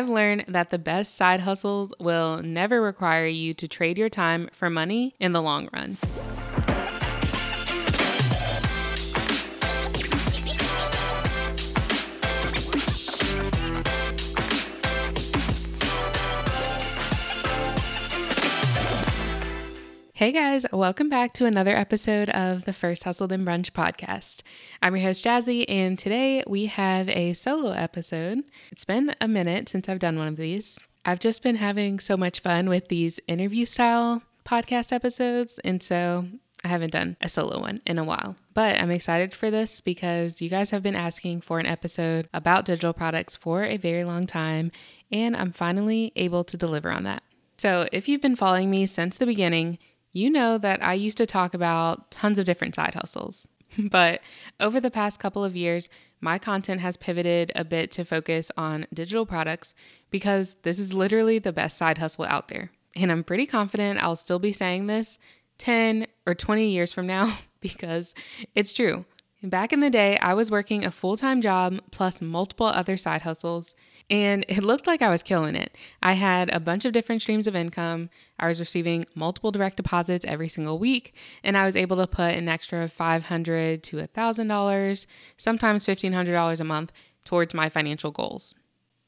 I've learned that the best side hustles will never require you to trade your time for money in the long run. Hey guys, welcome back to another episode of the First Hustle Then Brunch podcast. I'm your host, Jazzy, and today we have a solo episode. It's been a minute since I've done one of these. I've just been having so much fun with these interview style podcast episodes, and so I haven't done a solo one in a while. But I'm excited for this because you guys have been asking for an episode about digital products for a very long time, and I'm finally able to deliver on that. So, if you've been following me since the beginning, you know that I used to talk about tons of different side hustles. but over the past couple of years, my content has pivoted a bit to focus on digital products because this is literally the best side hustle out there. And I'm pretty confident I'll still be saying this 10 or 20 years from now because it's true. Back in the day, I was working a full time job plus multiple other side hustles, and it looked like I was killing it. I had a bunch of different streams of income. I was receiving multiple direct deposits every single week, and I was able to put an extra $500 to $1,000, sometimes $1,500 a month towards my financial goals.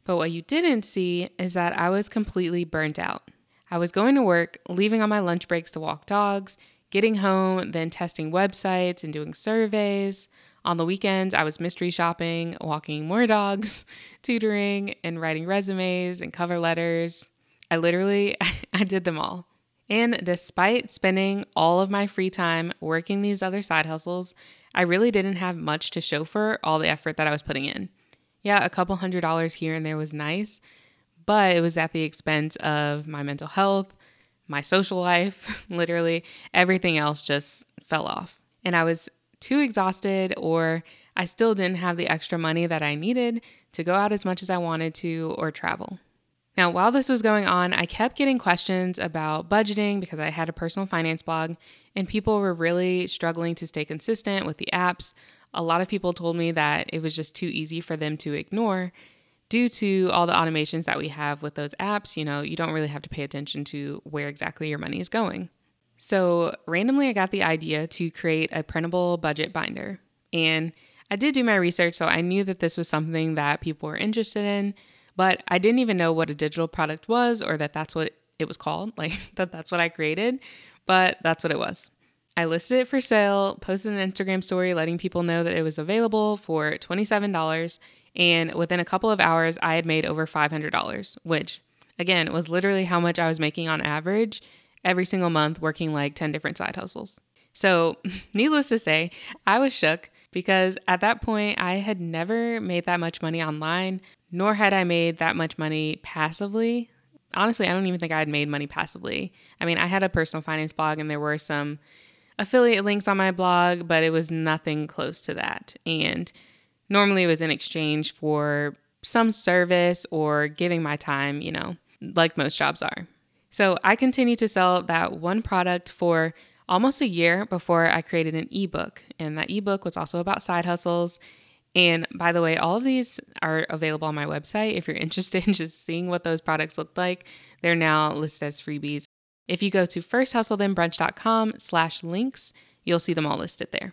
But what you didn't see is that I was completely burnt out. I was going to work, leaving on my lunch breaks to walk dogs, getting home, then testing websites and doing surveys. On the weekends, I was mystery shopping, walking more dogs, tutoring, and writing resumes and cover letters. I literally I did them all. And despite spending all of my free time working these other side hustles, I really didn't have much to show for all the effort that I was putting in. Yeah, a couple hundred dollars here and there was nice, but it was at the expense of my mental health, my social life, literally everything else just fell off. And I was too exhausted, or I still didn't have the extra money that I needed to go out as much as I wanted to or travel. Now, while this was going on, I kept getting questions about budgeting because I had a personal finance blog and people were really struggling to stay consistent with the apps. A lot of people told me that it was just too easy for them to ignore due to all the automations that we have with those apps, you know, you don't really have to pay attention to where exactly your money is going. So, randomly, I got the idea to create a printable budget binder. And I did do my research, so I knew that this was something that people were interested in, but I didn't even know what a digital product was or that that's what it was called, like that that's what I created, but that's what it was. I listed it for sale, posted an Instagram story letting people know that it was available for $27 and within a couple of hours, I had made over $500, which again was literally how much I was making on average every single month working like 10 different side hustles. So, needless to say, I was shook because at that point I had never made that much money online, nor had I made that much money passively. Honestly, I don't even think I had made money passively. I mean, I had a personal finance blog and there were some affiliate links on my blog, but it was nothing close to that. And Normally, it was in exchange for some service or giving my time, you know, like most jobs are. So I continued to sell that one product for almost a year before I created an ebook. And that ebook was also about side hustles. And by the way, all of these are available on my website. If you're interested in just seeing what those products look like, they're now listed as freebies. If you go to firsthustlethenbrunch.com slash links, you'll see them all listed there.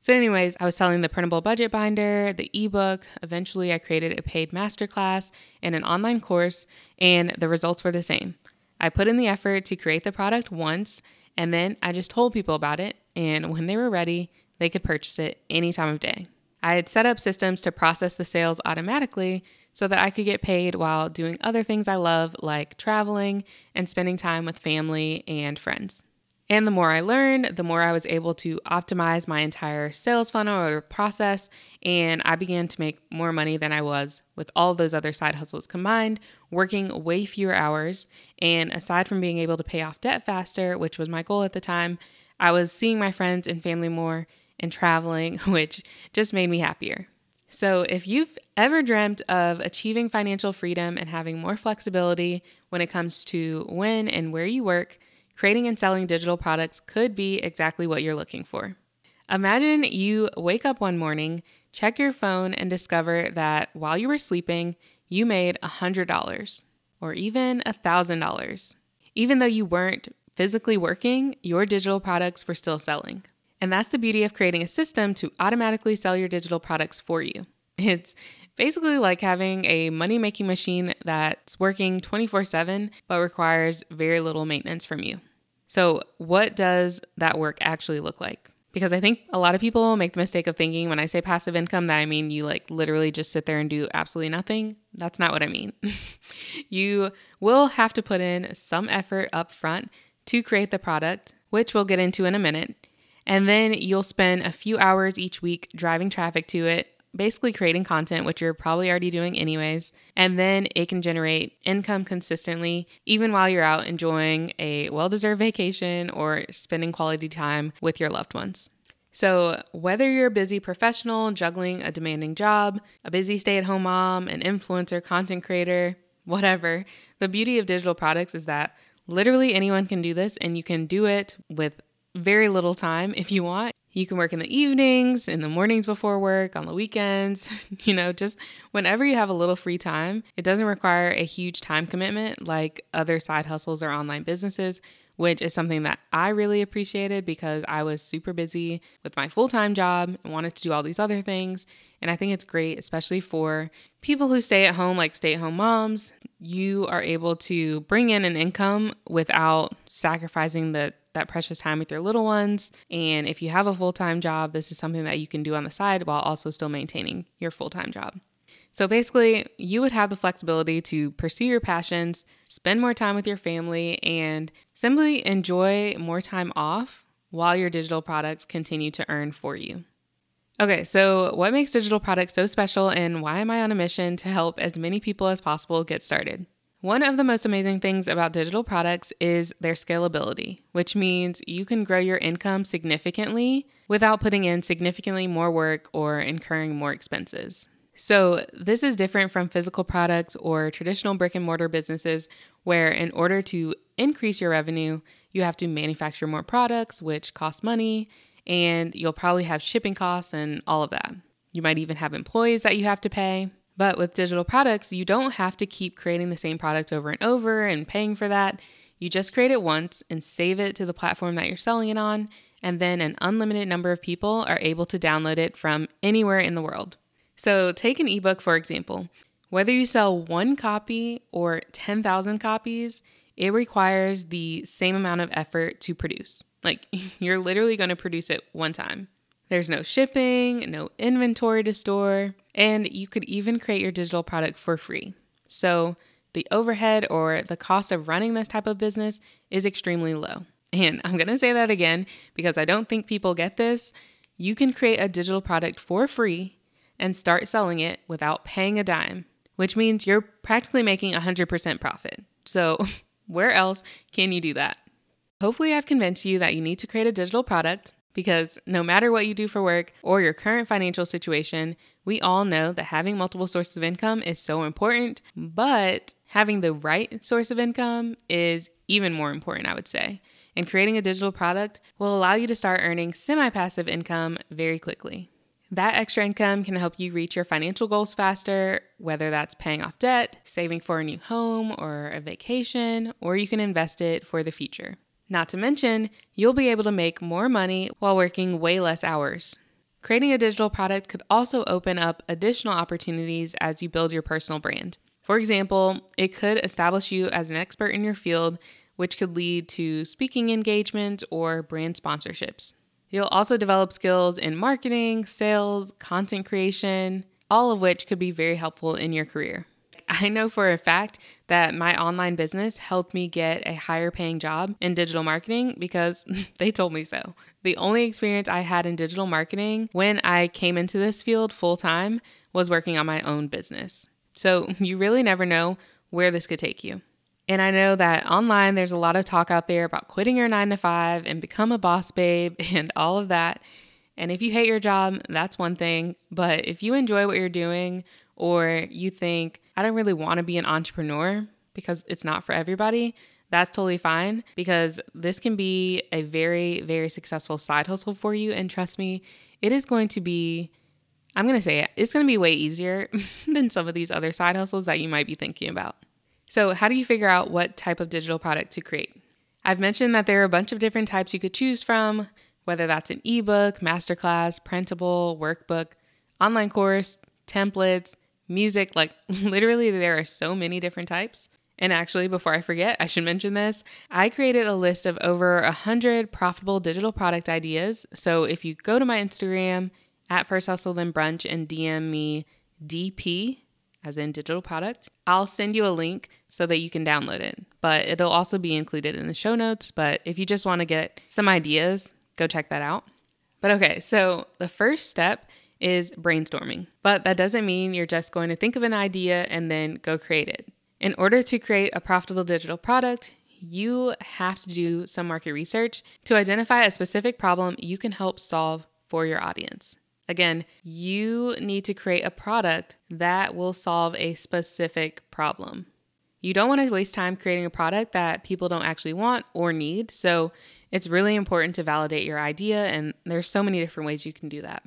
So, anyways, I was selling the printable budget binder, the ebook. Eventually, I created a paid masterclass and an online course, and the results were the same. I put in the effort to create the product once, and then I just told people about it. And when they were ready, they could purchase it any time of day. I had set up systems to process the sales automatically so that I could get paid while doing other things I love, like traveling and spending time with family and friends. And the more I learned, the more I was able to optimize my entire sales funnel or process. And I began to make more money than I was with all those other side hustles combined, working way fewer hours. And aside from being able to pay off debt faster, which was my goal at the time, I was seeing my friends and family more and traveling, which just made me happier. So, if you've ever dreamt of achieving financial freedom and having more flexibility when it comes to when and where you work, creating and selling digital products could be exactly what you're looking for. Imagine you wake up one morning, check your phone, and discover that while you were sleeping, you made $100 or even $1,000. Even though you weren't physically working, your digital products were still selling. And that's the beauty of creating a system to automatically sell your digital products for you. It's basically like having a money making machine that's working 24 7 but requires very little maintenance from you. So, what does that work actually look like? Because I think a lot of people make the mistake of thinking when I say passive income that I mean you like literally just sit there and do absolutely nothing. That's not what I mean. you will have to put in some effort up front to create the product, which we'll get into in a minute. And then you'll spend a few hours each week driving traffic to it, basically creating content, which you're probably already doing anyways. And then it can generate income consistently, even while you're out enjoying a well deserved vacation or spending quality time with your loved ones. So, whether you're a busy professional juggling a demanding job, a busy stay at home mom, an influencer, content creator, whatever, the beauty of digital products is that literally anyone can do this and you can do it with very little time if you want. You can work in the evenings, in the mornings before work, on the weekends, you know, just whenever you have a little free time. It doesn't require a huge time commitment like other side hustles or online businesses, which is something that I really appreciated because I was super busy with my full time job and wanted to do all these other things. And I think it's great, especially for people who stay at home, like stay at home moms. You are able to bring in an income without sacrificing the that precious time with your little ones. And if you have a full time job, this is something that you can do on the side while also still maintaining your full time job. So basically, you would have the flexibility to pursue your passions, spend more time with your family, and simply enjoy more time off while your digital products continue to earn for you. Okay, so what makes digital products so special, and why am I on a mission to help as many people as possible get started? One of the most amazing things about digital products is their scalability, which means you can grow your income significantly without putting in significantly more work or incurring more expenses. So, this is different from physical products or traditional brick and mortar businesses, where in order to increase your revenue, you have to manufacture more products, which costs money, and you'll probably have shipping costs and all of that. You might even have employees that you have to pay. But with digital products, you don't have to keep creating the same product over and over and paying for that. You just create it once and save it to the platform that you're selling it on, and then an unlimited number of people are able to download it from anywhere in the world. So, take an ebook for example. Whether you sell one copy or 10,000 copies, it requires the same amount of effort to produce. Like, you're literally going to produce it one time. There's no shipping, no inventory to store, and you could even create your digital product for free. So, the overhead or the cost of running this type of business is extremely low. And I'm to say that again because I don't think people get this. You can create a digital product for free and start selling it without paying a dime, which means you're practically making 100% profit. So, where else can you do that? Hopefully, I've convinced you that you need to create a digital product because no matter what you do for work or your current financial situation, we all know that having multiple sources of income is so important, but having the right source of income is even more important, I would say. And creating a digital product will allow you to start earning semi passive income very quickly. That extra income can help you reach your financial goals faster, whether that's paying off debt, saving for a new home or a vacation, or you can invest it for the future. Not to mention, you'll be able to make more money while working way less hours. Creating a digital product could also open up additional opportunities as you build your personal brand. For example, it could establish you as an expert in your field, which could lead to speaking engagements or brand sponsorships. You'll also develop skills in marketing, sales, content creation, all of which could be very helpful in your career. I know for a fact that my online business helped me get a higher paying job in digital marketing because they told me so. The only experience I had in digital marketing when I came into this field full time was working on my own business. So you really never know where this could take you. And I know that online there's a lot of talk out there about quitting your nine to five and become a boss babe and all of that. And if you hate your job, that's one thing. But if you enjoy what you're doing, or you think, I don't really want to be an entrepreneur because it's not for everybody, that's totally fine because this can be a very, very successful side hustle for you. And trust me, it is going to be I'm going to say it, it's going to be way easier than some of these other side hustles that you might be thinking about. So, how do you figure out what type of digital product to create? I've mentioned that there are a bunch of different types you could choose from, whether that's an ebook, masterclass, printable, workbook, online course, templates, music. Like, literally, there are so many different types. And actually, before I forget, I should mention this. I created a list of over 100 profitable digital product ideas. So if you go to my Instagram at First Hustle Then Brunch and DM me DP, as in digital product, I'll send you a link so that you can download it. But it'll also be included in the show notes. But if you just want to get some ideas, go check that out. But okay, so the first step is brainstorming. But that doesn't mean you're just going to think of an idea and then go create it. In order to create a profitable digital product, you have to do some market research to identify a specific problem you can help solve for your audience. Again, you need to create a product that will solve a specific problem. You don't want to waste time creating a product that people don't actually want or need. So, it's really important to validate your idea, and there's so many different ways you can do that.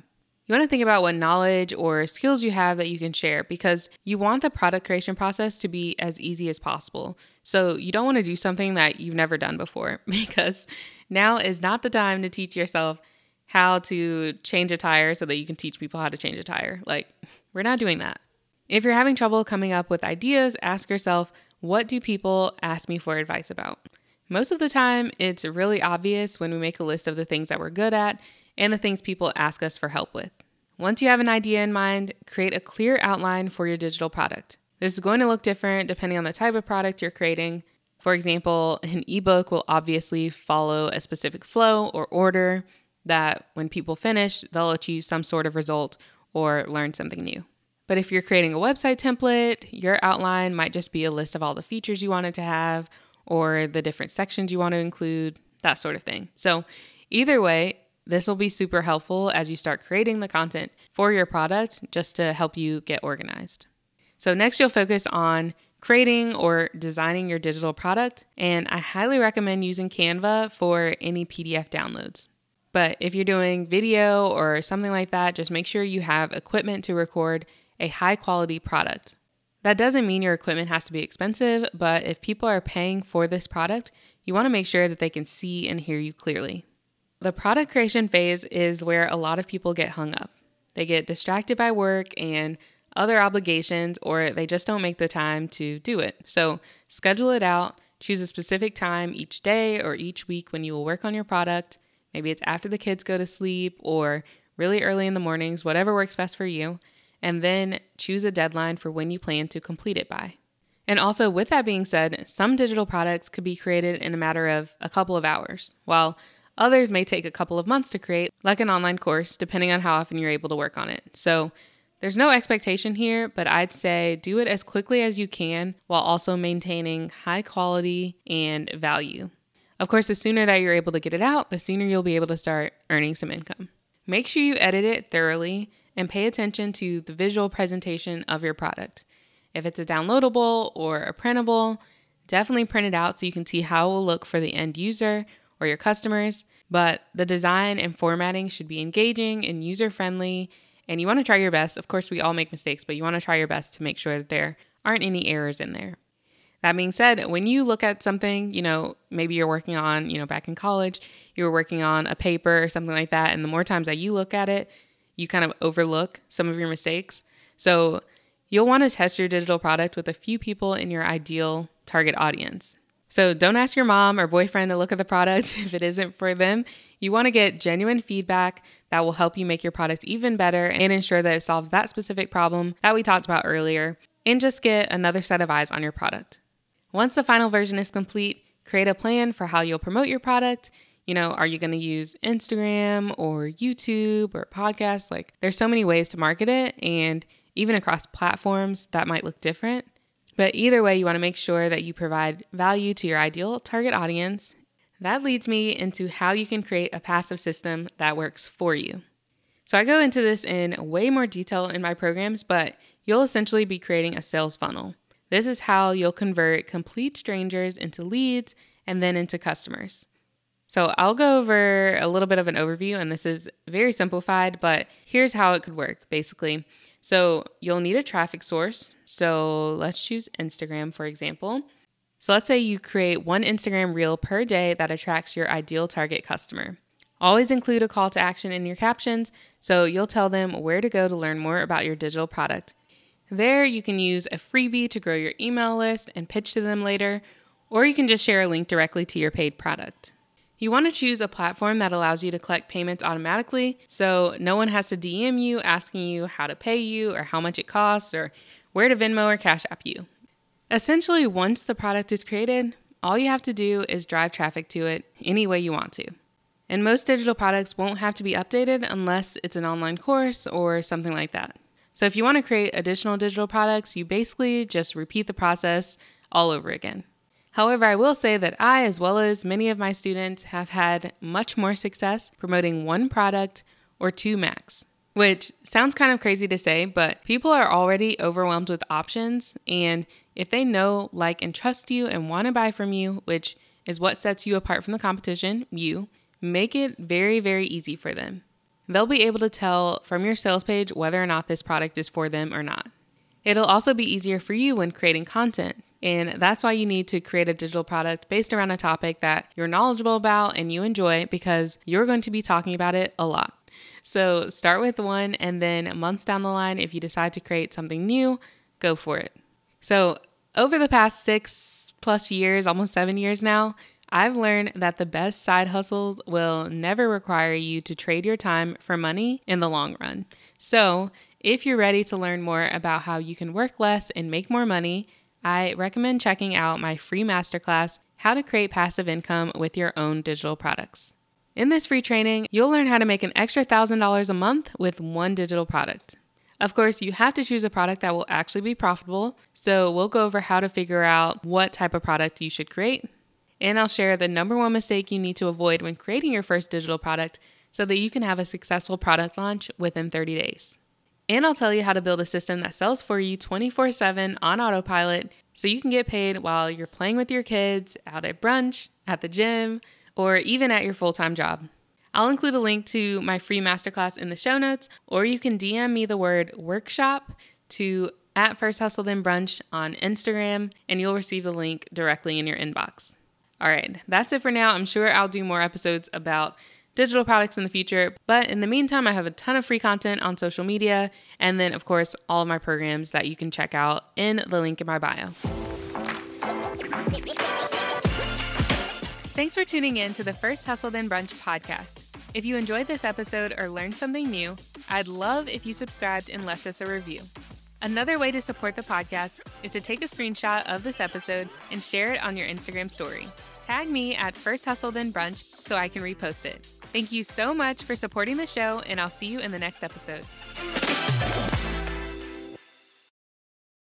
You want to think about what knowledge or skills you have that you can share because you want the product creation process to be as easy as possible. So you don't want to do something that you've never done before because now is not the time to teach yourself how to change a tire so that you can teach people how to change a tire. Like, we're not doing that. If you're having trouble coming up with ideas, ask yourself, what do people ask me for advice about? Most of the time, it's really obvious when we make a list of the things that we're good at and the things people ask us for help with. Once you have an idea in mind, create a clear outline for your digital product. This is going to look different depending on the type of product you're creating. For example, an ebook will obviously follow a specific flow or order that when people finish, they'll achieve some sort of result or learn something new. But if you're creating a website template, your outline might just be a list of all the features you want it to have or the different sections you want to include, that sort of thing. So, either way, this will be super helpful as you start creating the content for your product just to help you get organized. So, next, you'll focus on creating or designing your digital product, and I highly recommend using Canva for any PDF downloads. But if you're doing video or something like that, just make sure you have equipment to record a high quality product. That doesn't mean your equipment has to be expensive, but if people are paying for this product, you want to make sure that they can see and hear you clearly. The product creation phase is where a lot of people get hung up. They get distracted by work and other obligations, or they just don't make the time to do it. So, schedule it out, choose a specific time each day or each week when you will work on your product. Maybe it's after the kids go to sleep or really early in the mornings, whatever works best for you. And then choose a deadline for when you plan to complete it by. And also, with that being said, some digital products could be created in a matter of a couple of hours, while Others may take a couple of months to create, like an online course, depending on how often you're able to work on it. So there's no expectation here, but I'd say do it as quickly as you can while also maintaining high quality and value. Of course, the sooner that you're able to get it out, the sooner you'll be able to start earning some income. Make sure you edit it thoroughly and pay attention to the visual presentation of your product. If it's a downloadable or a printable, definitely print it out so you can see how it will look for the end user or your customers, but the design and formatting should be engaging and user friendly. And you want to try your best. Of course, we all make mistakes, but you want to try your best to make sure that there aren't any errors in there. That being said, when you look at something, you know, maybe you're working on, you know, back in college, you were working on a paper or something like that. And the more times that you look at it, you kind of overlook some of your mistakes. So you'll want to test your digital product with a few people in your ideal target audience. So don't ask your mom or boyfriend to look at the product if it isn't for them. You want to get genuine feedback that will help you make your product even better and ensure that it solves that specific problem that we talked about earlier, and just get another set of eyes on your product. Once the final version is complete, create a plan for how you'll promote your product. You know, are you going to use Instagram or YouTube or podcasts? Like, there's so many ways to market it, and even across platforms, that might look different. But either way, you want to make sure that you provide value to your ideal target audience. That leads me into how you can create a passive system that works for you. So I go into this in way more detail in my programs, but you'll essentially be creating a sales funnel. This is how you'll convert complete strangers into leads and then into customers. So I'll go over a little bit of an overview, and this is very simplified, but here's how it could work basically. So you'll need a traffic source. So let's choose Instagram, for example. So let's say you create one Instagram reel per day that attracts your ideal target customer. Always include a call to action in your captions so you'll tell them where to go to learn more about your digital product. There, you can use a freebie to grow your email list and pitch to them later, or you can just share a link directly to your paid product. You want to choose a platform that allows you to collect payments automatically so no one has to DM you asking you how to pay you or how much it costs or where to Venmo or Cash App you. Essentially, once the product is created, all you have to do is drive traffic to it any way you want to. And most digital products won't have to be updated unless it's an online course or something like that. So if you want to create additional digital products, you basically just repeat the process all over again. However, I will say that I, as well as many of my students, have had much more success promoting one product or two max. Which sounds kind of crazy to say, but people are already overwhelmed with options. And if they know, like, and trust you and want to buy from you, which is what sets you apart from the competition, you, Make it very, very easy for them. They'll be able to tell from your sales page whether or not this product is for them or not. It'll also be easier for you when creating content. And that's why you need to create a digital product based around a topic that you're knowledgeable about and you enjoy because you're going to be talking about it a lot. So start with one, and then months down the line, if you decide to create something new, go for it. So, over the past six plus years, almost seven years now, I've learned that the best side hustles will never require you to trade your time for money in the long run. So, if you're ready to learn more about how you can work less and make more money, I recommend checking out my free masterclass, How to Create Passive Income with Your Own Digital Products. In this free training, you'll learn how to make an extra $1,000 a month with one digital product. Of course, you have to choose a product that will actually be profitable, so we'll go over how to figure out what type of product you should create, and I'll share the number one mistake you need to avoid when creating your first digital product so that you can have a successful product launch within 30 days. And I'll tell you how to build a system that sells for you 24 7 on autopilot so you can get paid while you're playing with your kids, out at brunch, at the gym, or even at your full time job. I'll include a link to my free masterclass in the show notes, or you can DM me the word workshop to at First Hustle Then Brunch on Instagram, and you'll receive the link directly in your inbox. All right, that's it for now. I'm sure I'll do more episodes about digital products in the future. But in the meantime, I have a ton of free content on social media. And then, of course, all of my programs that you can check out in the link in my bio. Thanks for tuning in to the First Hustle Then Brunch podcast. If you enjoyed this episode or learned something new, I'd love if you subscribed and left us a review. Another way to support the podcast is to take a screenshot of this episode and share it on your Instagram story. Tag me at First Hustle Then Brunch so I can repost it. Thank you so much for supporting the show, and I'll see you in the next episode.